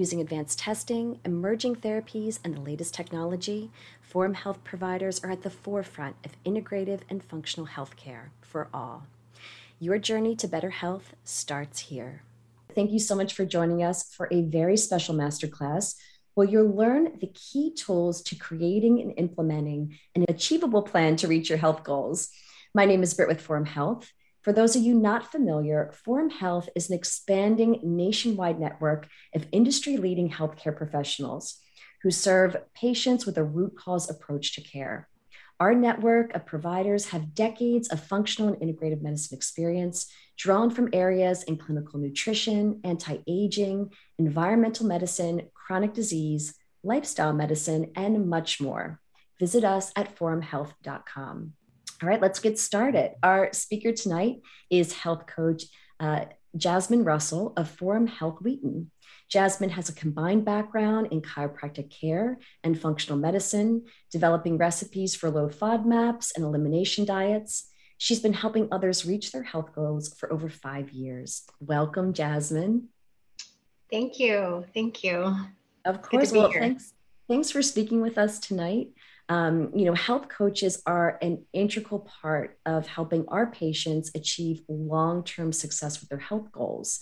Using advanced testing, emerging therapies, and the latest technology, Forum Health providers are at the forefront of integrative and functional healthcare for all. Your journey to better health starts here. Thank you so much for joining us for a very special masterclass where you'll learn the key tools to creating and implementing an achievable plan to reach your health goals. My name is Britt with Forum Health, for those of you not familiar, Forum Health is an expanding nationwide network of industry leading healthcare professionals who serve patients with a root cause approach to care. Our network of providers have decades of functional and integrative medicine experience drawn from areas in clinical nutrition, anti aging, environmental medicine, chronic disease, lifestyle medicine, and much more. Visit us at forumhealth.com. All right, let's get started. Our speaker tonight is health coach uh, Jasmine Russell of Forum Health Wheaton. Jasmine has a combined background in chiropractic care and functional medicine, developing recipes for low FODMAPs and elimination diets. She's been helping others reach their health goals for over five years. Welcome, Jasmine. Thank you. Thank you. Of course. Well, here. thanks. Thanks for speaking with us tonight um, you know, health coaches are an integral part of helping our patients achieve long term success with their health goals.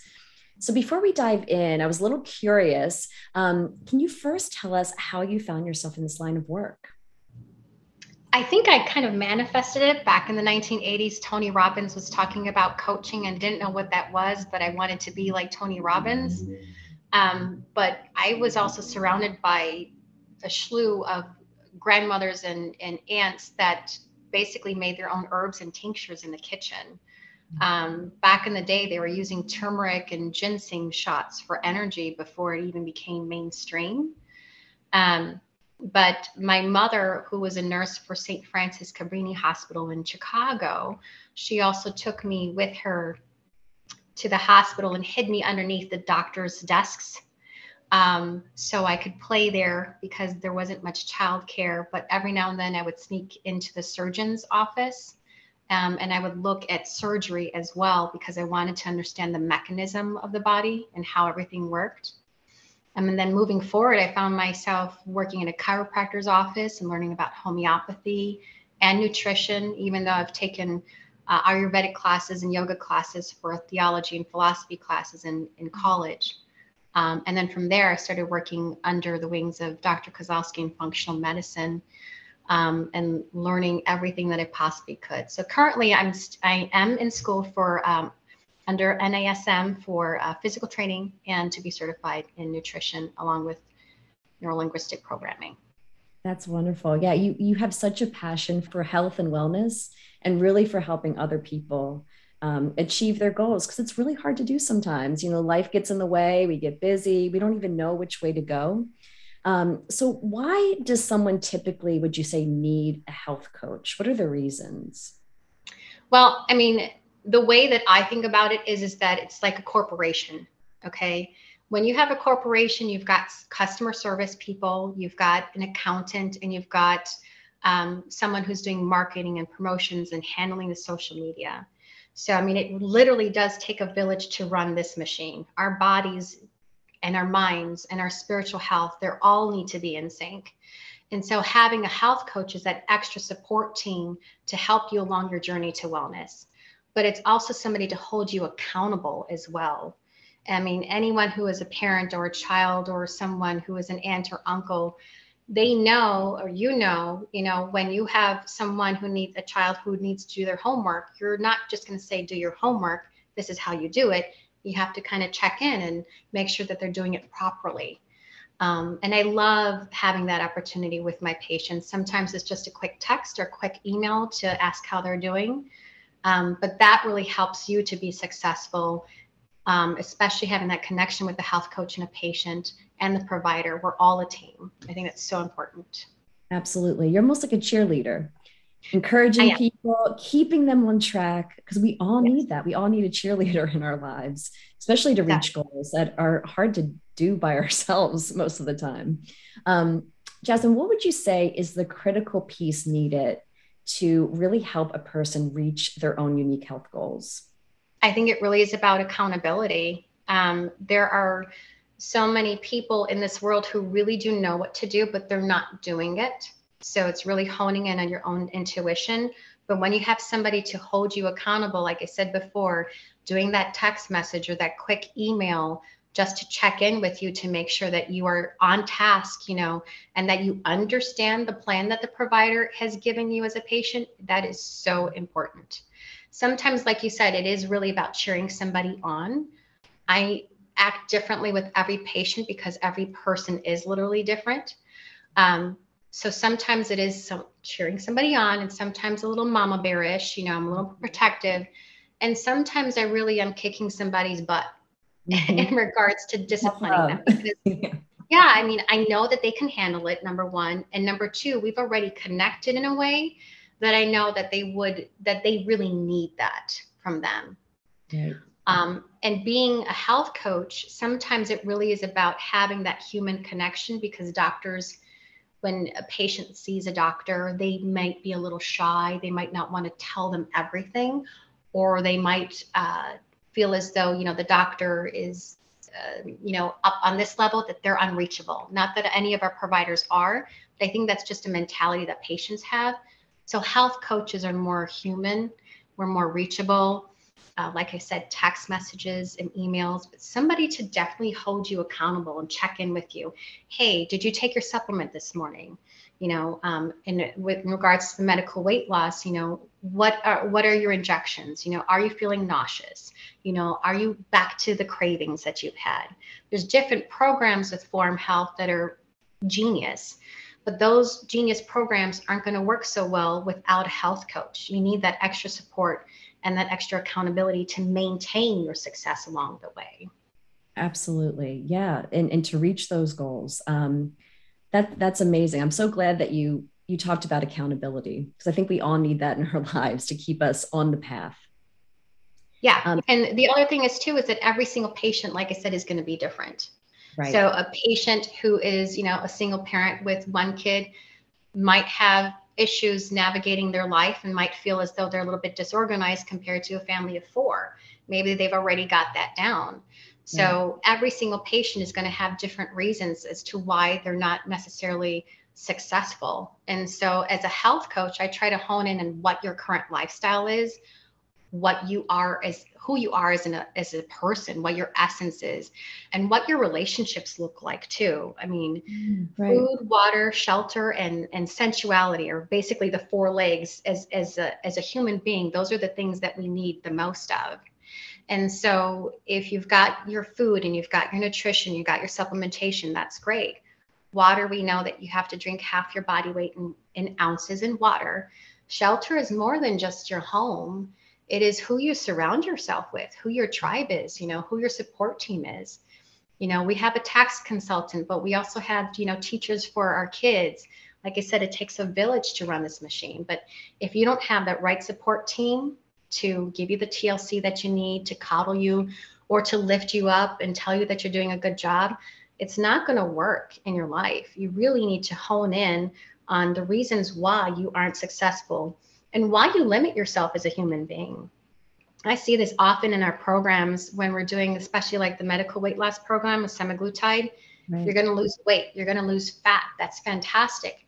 So, before we dive in, I was a little curious. Um, can you first tell us how you found yourself in this line of work? I think I kind of manifested it back in the 1980s. Tony Robbins was talking about coaching and didn't know what that was, but I wanted to be like Tony Robbins. Um, but I was also surrounded by a slew of grandmothers and, and aunts that basically made their own herbs and tinctures in the kitchen. Um, back in the day, they were using turmeric and ginseng shots for energy before it even became mainstream. Um, but my mother, who was a nurse for St. Francis Cabrini Hospital in Chicago, she also took me with her to the hospital and hid me underneath the doctor's desks um, so I could play there because there wasn't much childcare. But every now and then I would sneak into the surgeon's office um, and I would look at surgery as well because I wanted to understand the mechanism of the body and how everything worked. Um, and then moving forward, I found myself working in a chiropractor's office and learning about homeopathy and nutrition, even though I've taken uh, Ayurvedic classes and yoga classes for theology and philosophy classes in, in college. Um, and then from there, I started working under the wings of Dr. Kozlowski in functional medicine um, and learning everything that I possibly could. So currently, I'm I am in school for um, under NASM for uh, physical training and to be certified in nutrition along with neurolinguistic programming. That's wonderful. Yeah, you you have such a passion for health and wellness and really for helping other people um, achieve their goals because it's really hard to do sometimes. You know, life gets in the way, we get busy, we don't even know which way to go. Um, so, why does someone typically, would you say, need a health coach? What are the reasons? Well, I mean, the way that I think about it is, is that it's like a corporation. Okay. When you have a corporation, you've got customer service people, you've got an accountant, and you've got um, someone who's doing marketing and promotions and handling the social media so, I mean, it literally does take a village to run this machine. Our bodies and our minds and our spiritual health, they all need to be in sync. And so, having a health coach is that extra support team to help you along your journey to wellness. But it's also somebody to hold you accountable as well. I mean, anyone who is a parent or a child or someone who is an aunt or uncle, they know or you know you know when you have someone who needs a child who needs to do their homework you're not just going to say do your homework. This is how you do it. You have to kind of check in and make sure that they're doing it properly. Um, and i love having that opportunity with my patients. Sometimes it's just a quick text or quick email to ask how they're doing. Um, but that really helps you to be successful um, especially having that connection with the health coach and a patient and the provider. We're all a team. I think that's so important. Absolutely. You're almost like a cheerleader. encouraging people, keeping them on track, because we all yes. need that. We all need a cheerleader in our lives, especially to reach yeah. goals that are hard to do by ourselves most of the time. Um, Jasmine, what would you say is the critical piece needed to really help a person reach their own unique health goals? I think it really is about accountability. Um, there are so many people in this world who really do know what to do, but they're not doing it. So it's really honing in on your own intuition. But when you have somebody to hold you accountable, like I said before, doing that text message or that quick email just to check in with you to make sure that you are on task, you know, and that you understand the plan that the provider has given you as a patient, that is so important. Sometimes, like you said, it is really about cheering somebody on. I act differently with every patient because every person is literally different. Um, so sometimes it is some cheering somebody on, and sometimes a little mama bearish. You know, I'm a little protective, and sometimes I really am kicking somebody's butt mm-hmm. in regards to disciplining them. Because, yeah. I mean, I know that they can handle it. Number one, and number two, we've already connected in a way that I know that they would that they really need that from them. Right. Um, and being a health coach, sometimes it really is about having that human connection because doctors, when a patient sees a doctor, they might be a little shy. They might not want to tell them everything, or they might uh, feel as though, you know, the doctor is, uh, you know, up on this level that they're unreachable. Not that any of our providers are, but I think that's just a mentality that patients have. So health coaches are more human, we're more reachable uh, like I said, text messages and emails, but somebody to definitely hold you accountable and check in with you. Hey, did you take your supplement this morning? You know, um, and with regards to the medical weight loss, you know, what are what are your injections? You know, are you feeling nauseous? You know, are you back to the cravings that you've had? There's different programs with Forum Health that are genius but those genius programs aren't going to work so well without a health coach. You need that extra support and that extra accountability to maintain your success along the way. Absolutely. Yeah. And, and to reach those goals. Um, that that's amazing. I'm so glad that you you talked about accountability because I think we all need that in our lives to keep us on the path. Yeah. Um, and the other thing is too is that every single patient, like I said, is going to be different. Right. So a patient who is, you know, a single parent with one kid might have issues navigating their life and might feel as though they're a little bit disorganized compared to a family of four. Maybe they've already got that down. So yeah. every single patient is going to have different reasons as to why they're not necessarily successful. And so as a health coach, I try to hone in on what your current lifestyle is, what you are as who you are as an as a person what your essence is and what your relationships look like too. I mean mm, right. food water shelter and and sensuality are basically the four legs as as a as a human being. Those are the things that we need the most of. And so if you've got your food and you've got your nutrition you've got your supplementation that's great. Water we know that you have to drink half your body weight in, in ounces in water. Shelter is more than just your home it is who you surround yourself with, who your tribe is, you know, who your support team is. You know, we have a tax consultant, but we also have, you know, teachers for our kids. Like I said, it takes a village to run this machine. But if you don't have that right support team to give you the TLC that you need, to coddle you, or to lift you up and tell you that you're doing a good job, it's not going to work in your life. You really need to hone in on the reasons why you aren't successful and why you limit yourself as a human being. I see this often in our programs when we're doing, especially like the medical weight loss program with semaglutide. Right. You're going to lose weight, you're going to lose fat. That's fantastic.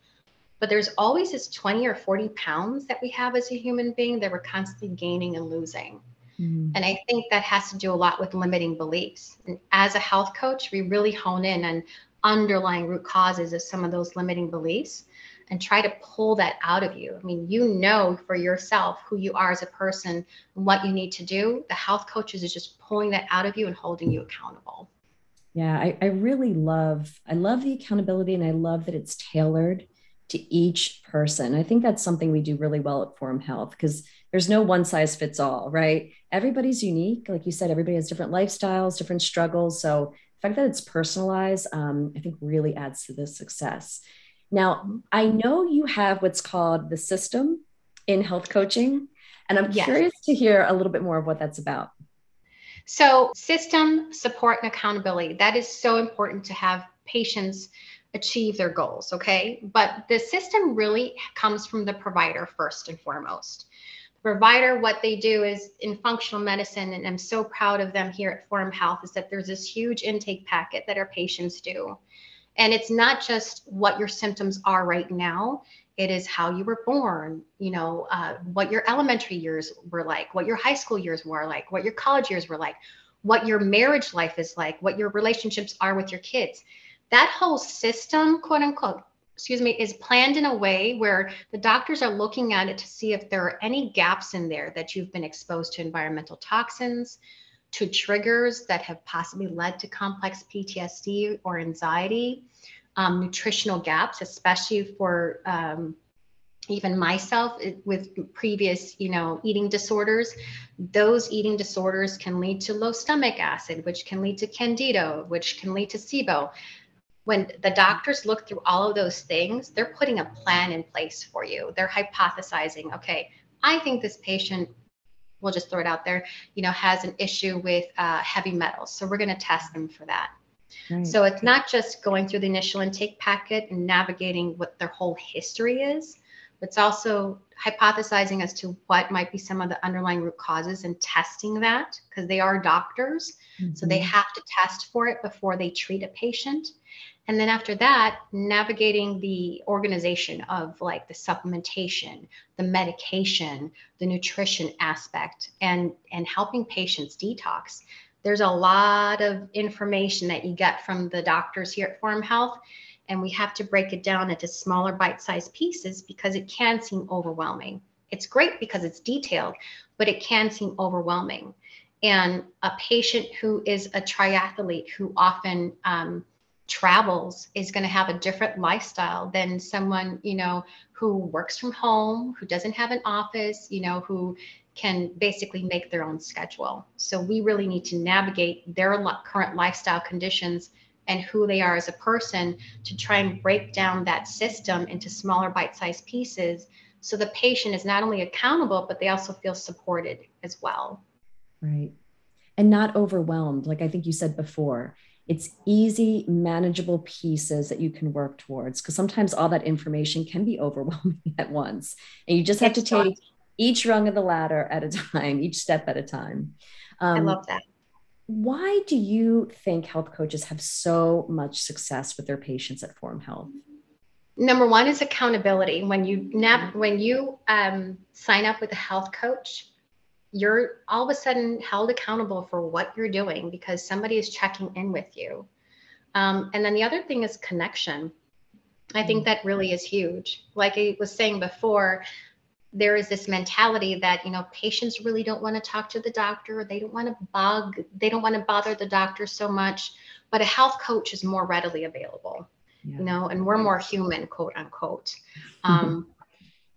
But there's always this 20 or 40 pounds that we have as a human being that we're constantly gaining and losing. Mm. And I think that has to do a lot with limiting beliefs. And as a health coach, we really hone in on underlying root causes of some of those limiting beliefs and try to pull that out of you. I mean, you know for yourself who you are as a person and what you need to do. The health coaches is just pulling that out of you and holding you accountable. Yeah, I, I really love I love the accountability and I love that it's tailored to each person. I think that's something we do really well at Forum Health because there's no one size fits all, right? Everybody's unique. Like you said, everybody has different lifestyles, different struggles. So the fact that it's personalized, um, I think really adds to the success. Now, I know you have what's called the system in health coaching. And I'm yes. curious to hear a little bit more of what that's about. So, system support and accountability that is so important to have patients achieve their goals, okay? But the system really comes from the provider first and foremost. The provider, what they do is in functional medicine, and I'm so proud of them here at Forum Health, is that there's this huge intake packet that our patients do. And it's not just what your symptoms are right now, it is how you were born, you know, uh, what your elementary years were like, what your high school years were like, what your college years were like, what your marriage life is like, what your relationships are with your kids. That whole system, quote unquote, excuse me, is planned in a way where the doctors are looking at it to see if there are any gaps in there that you've been exposed to environmental toxins, to triggers that have possibly led to complex PTSD or anxiety, um, nutritional gaps, especially for um, even myself with previous you know eating disorders those eating disorders can lead to low stomach acid which can lead to candida which can lead to sibo when the doctors look through all of those things, they're putting a plan in place for you. They're hypothesizing, okay, I think this patient, we'll just throw it out there, you know, has an issue with uh, heavy metals. So we're going to test them for that. Right. So it's not just going through the initial intake packet and navigating what their whole history is, but it's also hypothesizing as to what might be some of the underlying root causes and testing that because they are doctors. Mm-hmm. So they mm-hmm. have to test for it before they treat a patient. And then after that, navigating the organization of like the supplementation, the medication, the nutrition aspect, and and helping patients detox. There's a lot of information that you get from the doctors here at Forum Health, and we have to break it down into smaller bite-sized pieces because it can seem overwhelming. It's great because it's detailed, but it can seem overwhelming. And a patient who is a triathlete who often um, travels is going to have a different lifestyle than someone you know who works from home who doesn't have an office you know who can basically make their own schedule. So we really need to navigate their current lifestyle conditions and who they are as a person to try and break down that system into smaller bite-sized pieces so the patient is not only accountable but they also feel supported as well. Right. And not overwhelmed like i think you said before it's easy, manageable pieces that you can work towards because sometimes all that information can be overwhelming at once. And you just have to take each rung of the ladder at a time, each step at a time. Um, I love that. Why do you think health coaches have so much success with their patients at Forum Health? Number one is accountability. When you nav- when you um, sign up with a health coach, you're all of a sudden held accountable for what you're doing because somebody is checking in with you. Um, and then the other thing is connection. I think that really is huge. Like I was saying before, there is this mentality that you know patients really don't want to talk to the doctor they don't want to bug they don't want to bother the doctor so much but a health coach is more readily available yeah. you know and we're more human quote unquote um,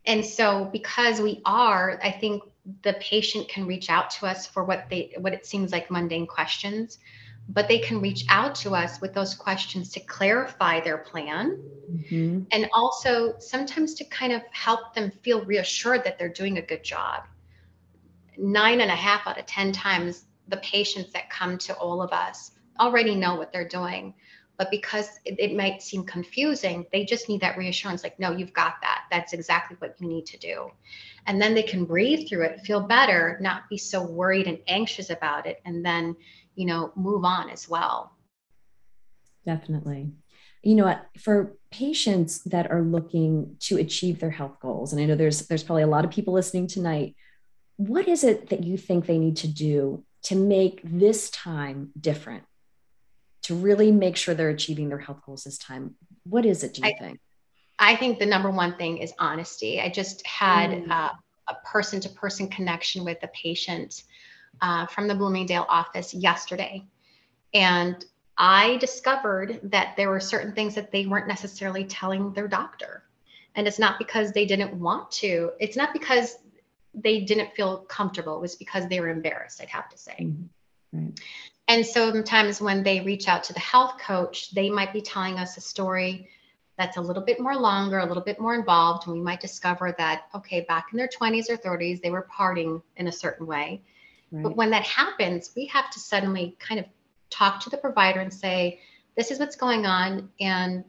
and so because we are i think the patient can reach out to us for what they what it seems like mundane questions but they can reach out to us with those questions to clarify their plan. Mm-hmm. and also sometimes to kind of help them feel reassured that they're doing a good job. Nine and a half out of ten times the patients that come to all of us already know what they're doing but because it, it, might seem confusing they just need that reassurance like no you've got that. That's exactly what you need to do. And then they can breathe through it feel better not be so worried and anxious about it and then you know move on as well. Definitely. You know for patients that are looking to achieve their health goals and i know there's there's probably a lot of people listening tonight what is it that you think they need to do to make this time different to really make sure they're achieving their health goals this time? What is it, do you I, think? I think the number one thing is honesty. I just had mm. uh, a person to person connection with a patient uh, from the Bloomingdale office yesterday. And I discovered that there were certain things that they weren't necessarily telling their doctor. And it's not because they didn't want to, it's not because they didn't feel comfortable, it was because they were embarrassed, I'd have to say. Mm. Right. And sometimes when they reach out to the health coach, they might be telling us a story that's a little bit more longer, a little bit more involved, and we might discover that, okay, back in their 20s or 30s, they were parting in a certain way. Right. But when that happens, we have to suddenly kind of talk to the provider and say, this is what's going on. And,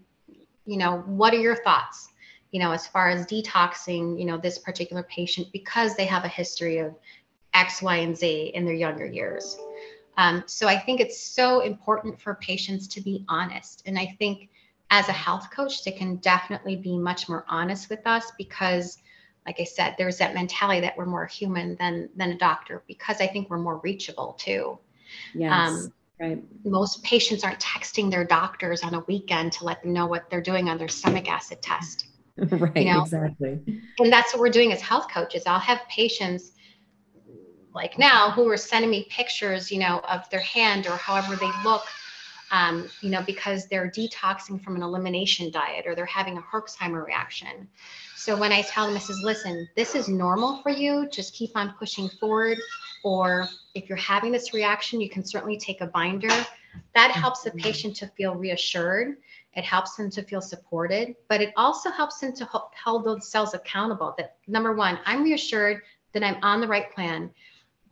you know, what are your thoughts? You know, as far as detoxing, you know, this particular patient because they have a history of X, Y, and Z in their younger years. Um, so I think it's so important for patients to be honest. And I think as a health coach, they can definitely be much more honest with us because, like I said, there's that mentality that we're more human than than a doctor because I think we're more reachable too. Yes. Um, right. Most patients aren't texting their doctors on a weekend to let them know what they're doing on their stomach acid test. right. You know? Exactly. And that's what we're doing as health coaches. I'll have patients like now who are sending me pictures, you know, of their hand or however they look, um, you know, because they're detoxing from an elimination diet or they're having a Herxheimer reaction. So when I tell them, I says, listen, this is normal for you. Just keep on pushing forward. Or if you're having this reaction, you can certainly take a binder. That helps the patient to feel reassured. It helps them to feel supported, but it also helps them to hold themselves accountable that number one, I'm reassured that I'm on the right plan.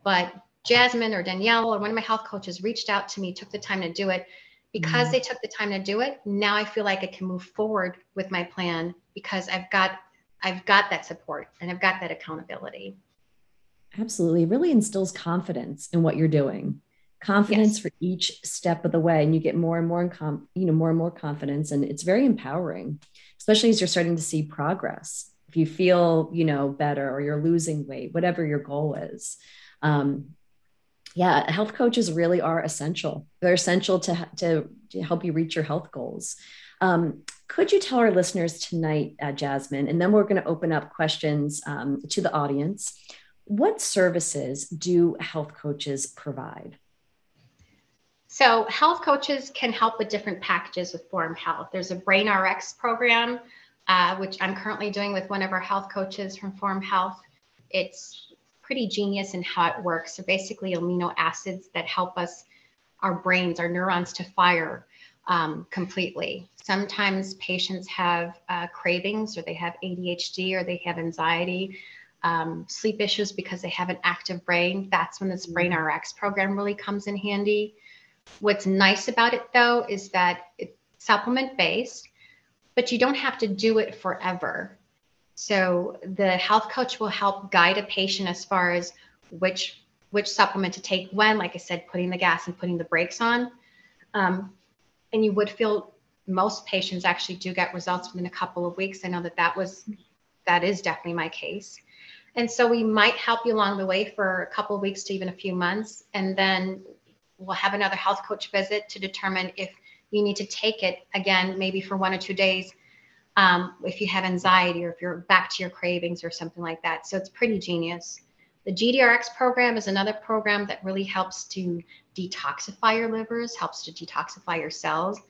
But Jasmine or Danielle or one of my health coaches reached out to me, took the time to do it. Because mm-hmm. they took the time to do it, now I feel like I can move forward with my plan because I've got I've got that support and I've got that accountability. Absolutely. It really instills confidence in what you're doing. Confidence yes. for each step of the way. And you get more and more, com- you know, more and more confidence. And it's very empowering, especially as you're starting to see progress. If you feel, you know, better or you're losing weight, whatever your goal is um, yeah, health coaches really are essential. They're essential to, to, to help you reach your health goals. Um, could you tell our listeners tonight, uh, Jasmine, and then we're going to open up questions um, to the audience. What services do health coaches provide? So, health coaches can help with different packages with Forum Health. There's a Brain RX program, uh, which I'm currently doing with one of our health coaches from Forum Health. It's pretty genius in how it works. So basically, amino acids that help us, our brains, our neurons to fire um, completely. Sometimes patients have uh, cravings, or they have ADHD, or they have anxiety, um, sleep issues because they have an active brain. That's when this Brain mm-hmm. RX program really comes in handy. What's nice about it, though, is that it's supplement based, but you don't have to do it forever. So the health coach will help guide a patient as far as which which supplement to take when, like I said, putting the gas and putting the brakes on. Um, and you would feel most patients actually do get results within a couple of weeks. I know that that was that is definitely my case. And so we might help you along the way for a couple of weeks to even a few months, and then we'll have another health coach visit to determine if you need to take it again, maybe for one or two days um, if you have anxiety or if you're back to your cravings or something like that. So it's pretty genius. The GDRX program is another program that really helps to detoxify your livers, helps to detoxify your cells.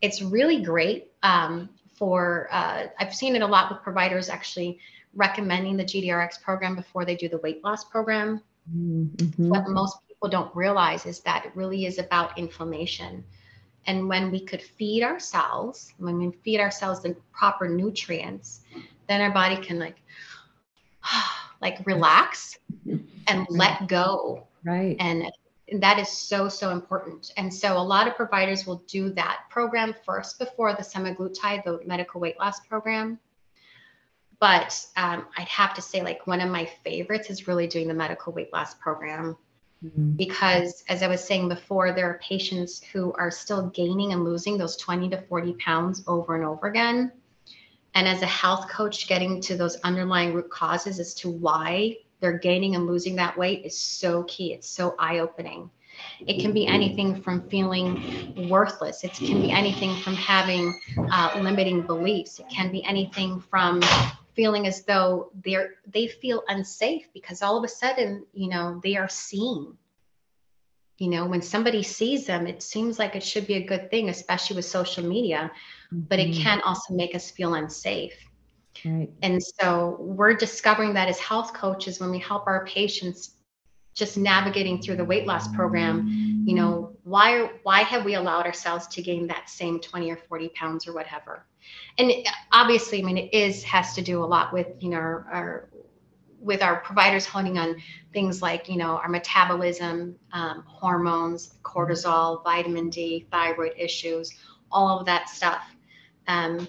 It's really great um, for, uh, I've seen it a lot with providers actually recommending the GDRX program before they do the weight loss program. Mm-hmm. What most people don't realize is that it really is about inflammation. And when we could feed ourselves, when we feed ourselves the proper nutrients, then our body can like like relax and let go. Right. And that is so so important. And so a lot of providers will do that program first before the semaglutide, the medical weight loss program. But um, I'd have to say, like one of my favorites is really doing the medical weight loss program Mm-hmm. Because, as I was saying before, there are patients who are still gaining and losing those 20 to 40 pounds over and over again. And as a health coach, getting to those underlying root causes as to why they're gaining and losing that weight is so key. It's so eye opening. It can be anything from feeling worthless. It can be anything from having uh, limiting beliefs. It can be anything from feeling as though they're they feel unsafe because all of a sudden you know they are seen you know when somebody sees them it seems like it should be a good thing especially with social media mm-hmm. but it mm-hmm. can also make us feel unsafe right. and so we're discovering that as health coaches when we help our patients just navigating through the weight loss program you know why why have we allowed ourselves to gain that same 20 or 40 pounds or whatever and obviously, I mean, it is has to do a lot with you know our, our with our providers honing on things like you know our metabolism, um, hormones, cortisol, vitamin D, thyroid issues, all of that stuff. Um,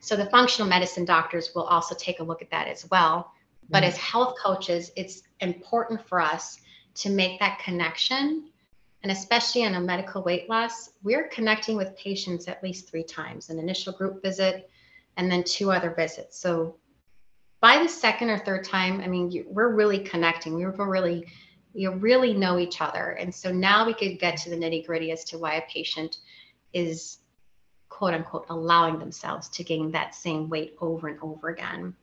so the functional medicine doctors will also take a look at that as well. But mm-hmm. as health coaches, it's important for us to make that connection. And especially in a medical weight loss, we're connecting with patients at least three times an initial group visit and then two other visits. So by the second or third time, I mean, you, we're really connecting. We're really, you really know each other. And so now we could get to the nitty gritty as to why a patient is quote unquote allowing themselves to gain that same weight over and over again.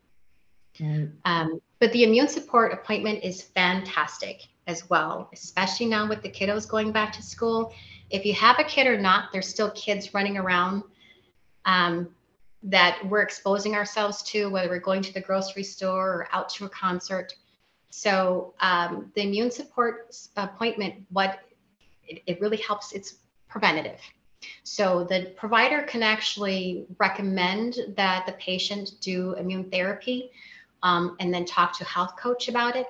Um, but the immune support appointment is fantastic as well, especially now with the kiddos going back to school. If you have a kid or not, there's still kids running around um, that we're exposing ourselves to, whether we're going to the grocery store or out to a concert. So um, the immune support appointment, what it, it really helps, it's preventative. So the provider can actually recommend that the patient do immune therapy um, and then talk to a health coach about it.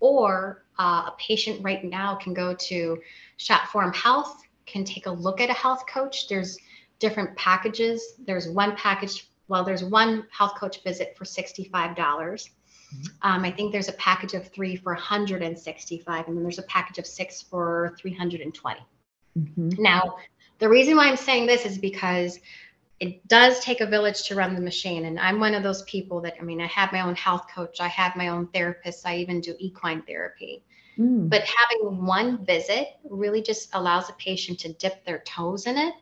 Or uh, a patient right now can go to Shop Forum Health, can take a look at a health coach. There's different packages. There's one package, well, there's one health coach visit for 65. dollars mm-hmm. um, I think there's a package of three for 165, and then there's a package of six for 320. Mm-hmm. Now, the reason why I'm saying this is because it does take a village to run the machine. And I'm one of those people that, I mean, I have my own health coach, I have my own therapist, I even do equine therapy. Mm. But having one visit really just allows a patient to dip their toes in it,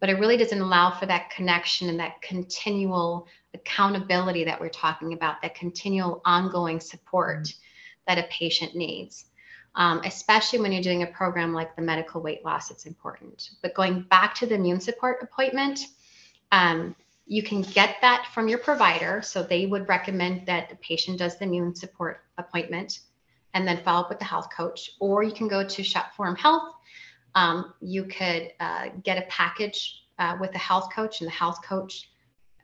but it really doesn't allow for that connection and that continual accountability that we're talking about, that continual ongoing support mm. that a patient needs. Um, especially when you're doing a program like the medical weight loss, it's important. But going back to the immune support appointment, um, you can get that from your provider. So they would recommend that the patient does the immune support appointment and then follow up with the health coach. Or you can go to Shop Forum Health. Um, you could uh, get a package uh, with the health coach, and the health coach,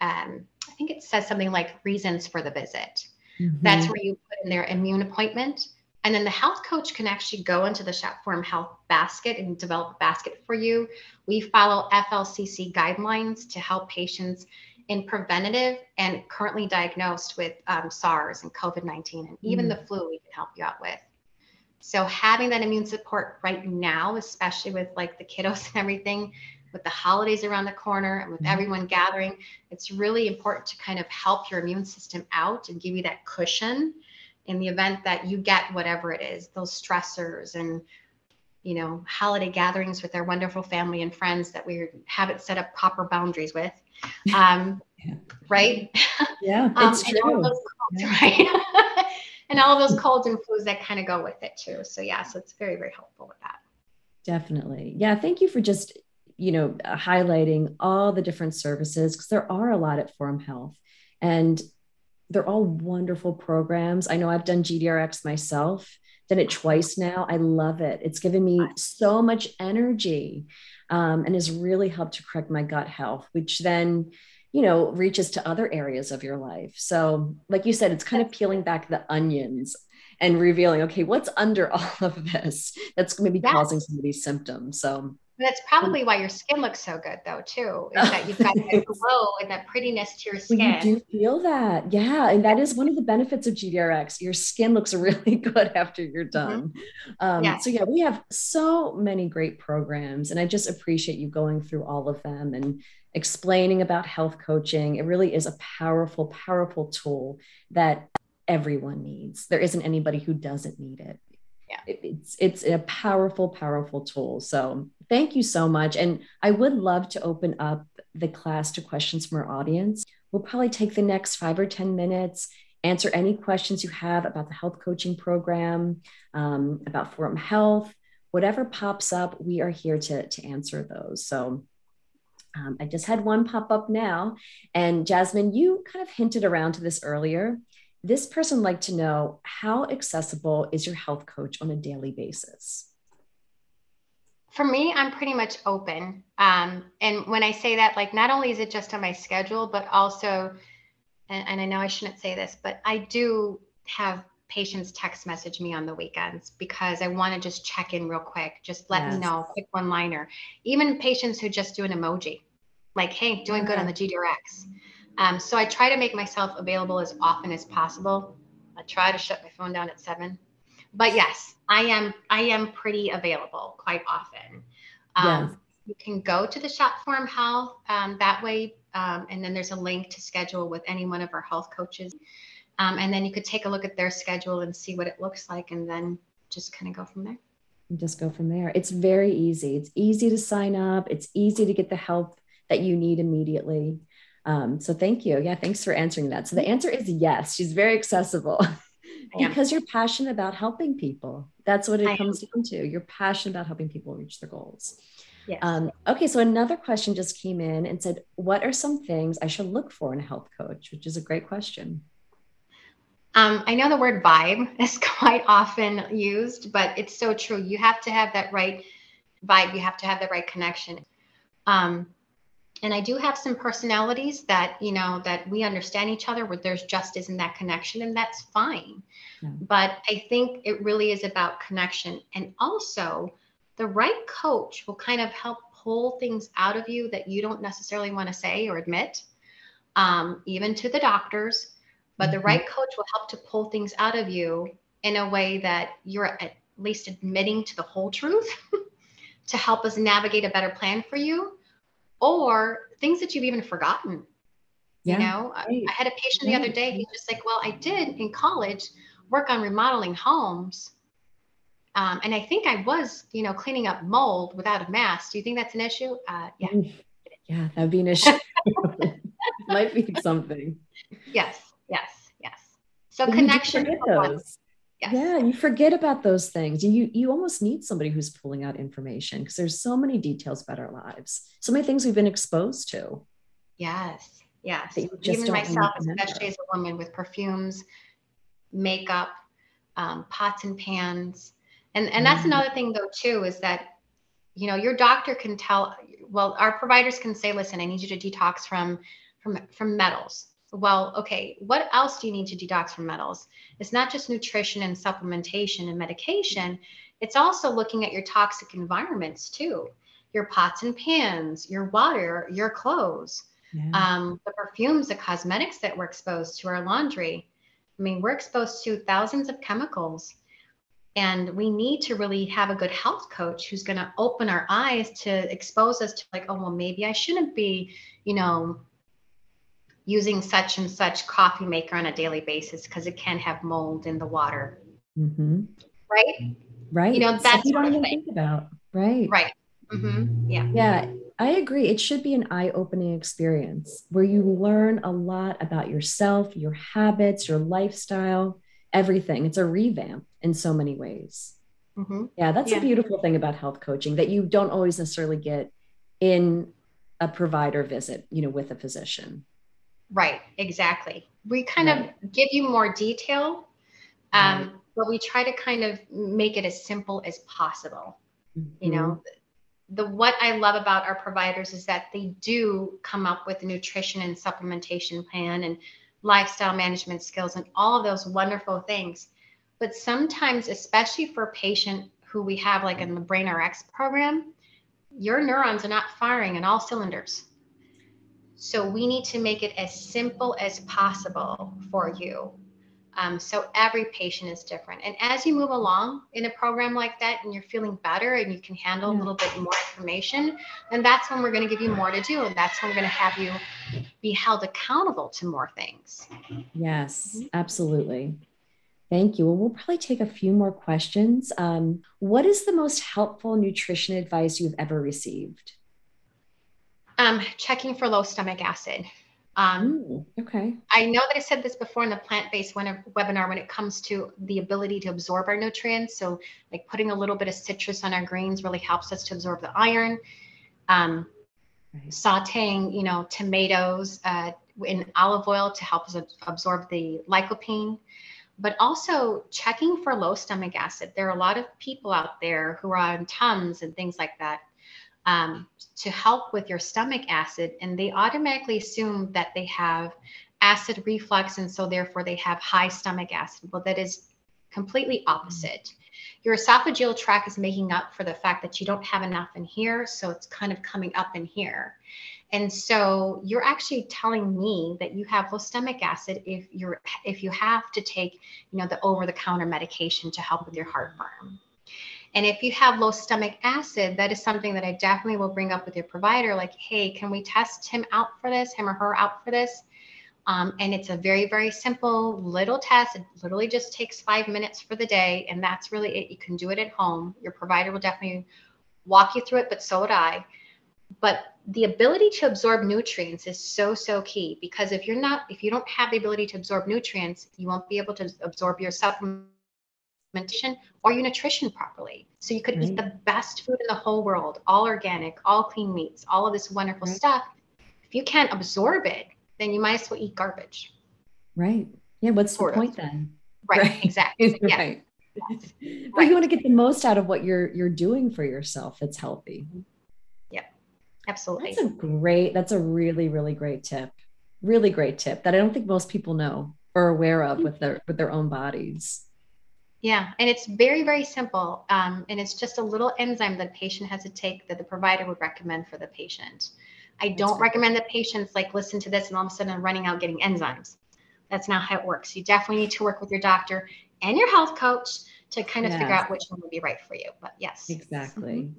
um, I think it says something like reasons for the visit. Mm-hmm. That's where you put in their immune appointment. And then the health coach can actually go into the Shop Forum Health basket and develop a basket for you. We follow FLCCC guidelines to help patients in preventative and currently diagnosed with um, SARS and COVID 19, and even mm. the flu, we can help you out with. So, having that immune support right now, especially with like the kiddos and everything, with the holidays around the corner and with mm. everyone gathering, it's really important to kind of help your immune system out and give you that cushion in the event that you get whatever it is, those stressors and you know, holiday gatherings with our wonderful family and friends that we haven't set up proper boundaries with. Um, yeah. Right? Yeah, um, it's true. Colds, yeah. Right? and all of those colds and flus that kind of go with it too. So yeah, so it's very, very helpful with that. Definitely. Yeah. Thank you for just, you know, highlighting all the different services because there are a lot at Forum Health. And they're all wonderful programs. I know I've done GDRX myself, done it twice now. I love it. It's given me so much energy um, and has really helped to correct my gut health, which then, you know, reaches to other areas of your life. So, like you said, it's kind of peeling back the onions and revealing, okay, what's under all of this that's maybe yes. causing some of these symptoms. So, that's probably why your skin looks so good, though, too. Is that you've got that glow and that prettiness to your skin. Well, you do feel that, yeah, and that is one of the benefits of GDRX. Your skin looks really good after you're mm-hmm. done. Mm-hmm. Um, yeah. So yeah, we have so many great programs, and I just appreciate you going through all of them and explaining about health coaching. It really is a powerful, powerful tool that everyone needs. There isn't anybody who doesn't need it yeah. it's it's a powerful powerful tool. So thank you so much. And i would love to open up the class to questions from our audience. We'll probably take the next five or ten minutes answer any questions you have about the health coaching program um, about forum health. Whatever pops up we are here to, to answer those. So um, i just had one pop up now. And jasmine you kind of hinted around to this earlier this person like to know how accessible is your health coach on a daily basis? for me, I'm pretty much open. Um, and when I say that, like, not only is it just on my schedule, but also, and, and I know I shouldn't say this, but I do have patients text message me on the weekends because I want to just check in real quick. Just let yes. me know, quick one liner. Even patients who just do an emoji, like, hey, doing good on the GDRX. Um, so I try to make myself available as often as possible. I try to shut my phone down at seven. But yes, I am I am pretty available quite often. Um, yes. You can go to the shop Forum Health um, that way, um, and then there's a link to schedule with any one of our health coaches. Um, and then you could take a look at their schedule and see what it looks like, and then just kind of go from there. And just go from there. It's very easy. It's easy to sign up. It's easy to get the help that you need immediately. Um, so thank you. Yeah, thanks for answering that. So the answer is yes. She's very accessible because you're passionate about helping people. That's what it I comes am. down to. You're passionate about helping people reach their goals. Yes. Um, okay, so another question just came in and said, "What are some things I should look for in a health coach?" Which is a great question. Um, I know the word vibe is quite often used, but it's so true. You have to have that right vibe. You have to have the right connection. Um, and I do have some personalities that you know that we understand each other, where there's just isn't that connection, and that's fine. Yeah. But I think it really is about connection, and also the right coach will kind of help pull things out of you that you don't necessarily want to say or admit, um, even to the doctors but the mm-hmm. right coach will help to pull things out of you in a way that you're at least admitting to the whole truth to help us navigate a better plan for you or things that you've even forgotten. Yeah, you know, right. I, had a patient the other day, he's just like, Well, I did in college work on remodeling homes. Um, and I think I was, you know, cleaning up mold without a mask. Do you think that's an issue? Uh, yeah. Yeah, that would be an issue. Might be something. Yes. Yes, yes. So but connection. those. Yes. Yeah, you forget about those things. You you almost need somebody who's pulling out information because there's so many details about our lives, so many things we've been exposed to. Yes, yes. Even myself, especially as a woman with perfumes, makeup, um, pots and pans, and and that's mm another thing though too is that you know your doctor can tell. Well, our providers can say, "Listen, I need you to detox from from from metals." Well, okay, what else do you need to detox from metals? It's not just nutrition and supplementation and medication, it's also looking at your toxic environments too your pots and pans, your water, your clothes, yeah. um, the perfumes, the cosmetics that we're exposed to, our laundry. I mean, we're exposed to thousands of chemicals. And we need to really have a good health coach who's going to open our eyes to expose us to, like, oh, well, maybe I shouldn't be, you know, using such and such coffee maker on a daily basis because it can have mold in the water. Mm-hmm. Right? Right. You know, that's what I think about. Right. Right. Mm-hmm. Yeah. Yeah. I agree. It should be an eye opening experience where you learn a lot about yourself, your habits, your lifestyle, everything. It's a revamp in so many ways. Mm-hmm. Yeah, that's yeah. a beautiful thing about health coaching that you don't always necessarily get in a provider visit, you know, with a physician. Right, exactly. We kind right. of give you more detail, um, right. but we try to kind of make it as simple as possible. Mm-hmm. You know, mm-hmm. the what I love about our providers is that they do come up with a nutrition and supplementation plan and lifestyle management skills and all of those wonderful things. But sometimes, especially for a patient who we have like in the Brain RX program, your neurons are not firing in all cylinders. So we need to make it as simple as possible for you. Um, so every patient is different. And as you move along in a program like that and you're feeling better and you can handle a little bit more information, then that's when we're going to give you more to do. And that's when we're going to have you be held accountable to more things. Yes, mm-hmm. absolutely. Thank you. Well, we'll probably take a few more questions. Um, what is the most helpful nutrition advice you've ever received? Um, checking for low stomach acid. Um, Ooh, okay. I know that I said this before in the plant-based webinar when it comes to the ability to absorb our nutrients. So, like putting a little bit of citrus on our greens really helps us to absorb the iron. Um, right. Sautéing, you know, tomatoes uh, in olive oil to help us absorb the lycopene. but also checking for low stomach acid. There are a lot of people out there who are on Tums and things like that um, to help with your stomach acid, and they automatically assume that they have acid reflux, and so therefore they have high stomach acid. Well, that is completely opposite. Your esophageal tract is making up for the fact that you don't have enough in here, so it's kind of coming up in here. And so you're actually telling me that you have low stomach acid if you're if you have to take, you know, the over-the-counter medication to help with your heartburn. And if you have low stomach acid, that is something that I definitely will bring up with your provider like, hey, can we test him out for this, him or her out for this? Um, and it's a very, very simple little test. It literally just takes five minutes for the day. And that's really it. You can do it at home. Your provider will definitely walk you through it, but so would I. But the ability to absorb nutrients is so, so key because if you're not, if you don't have the ability to absorb nutrients, you won't be able to absorb your supplementation or your nutrition properly. So you could right. eat the best food in the whole world, all organic, all clean meats, all of this wonderful right. stuff. If you can't absorb it, then you might as well eat garbage. Right. Yeah. What's sort the point of. then? Right. right. Exactly. Yeah. right. Yes. But you want to get the most out of what you're you're doing for yourself It's healthy. Yeah. Absolutely. That's a great, that's a really, really great tip. Really great tip that I don't think most people know or aware of with their with their own bodies. Yeah, and it's very, very simple. Um, and it's just a little enzyme that patient has to take that the provider would recommend for the patient. I don't recommend that patients like listen to this and all of a sudden I'm running out getting enzymes. That's not how it works. You definitely need to work with your doctor and your health coach to kind of yes. figure out which one would be right for you. But yes. Exactly. Mm-hmm.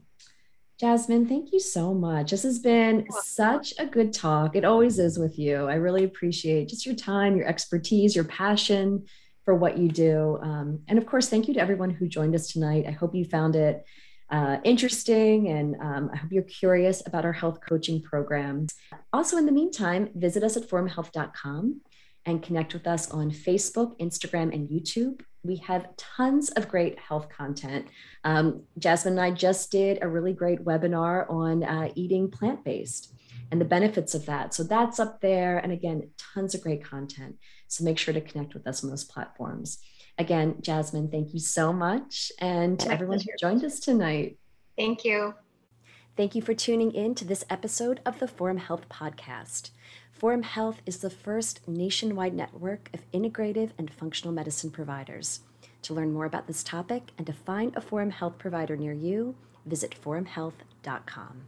Jasmine, thank you so much. This has been such a good talk. It always is with you. I really appreciate just your time, your expertise, your passion for what you do. Um, and of course, thank you to everyone who joined us tonight. I hope you found it uh, interesting, and um, I hope you're curious about our health coaching programs. Also, in the meantime, visit us at forumhealth.com and connect with us on Facebook, Instagram, and YouTube. We have tons of great health content. Um, Jasmine and I just did a really great webinar on uh, eating plant based and the benefits of that. So that's up there. And again, tons of great content. So make sure to connect with us on those platforms. Again, Jasmine, thank you so much. And to everyone who joined us tonight. Thank you. Thank you for tuning in to this episode of the Forum Health Podcast. Forum Health is the first nationwide network of integrative and functional medicine providers. To learn more about this topic and to find a Forum Health provider near you, visit forumhealth.com.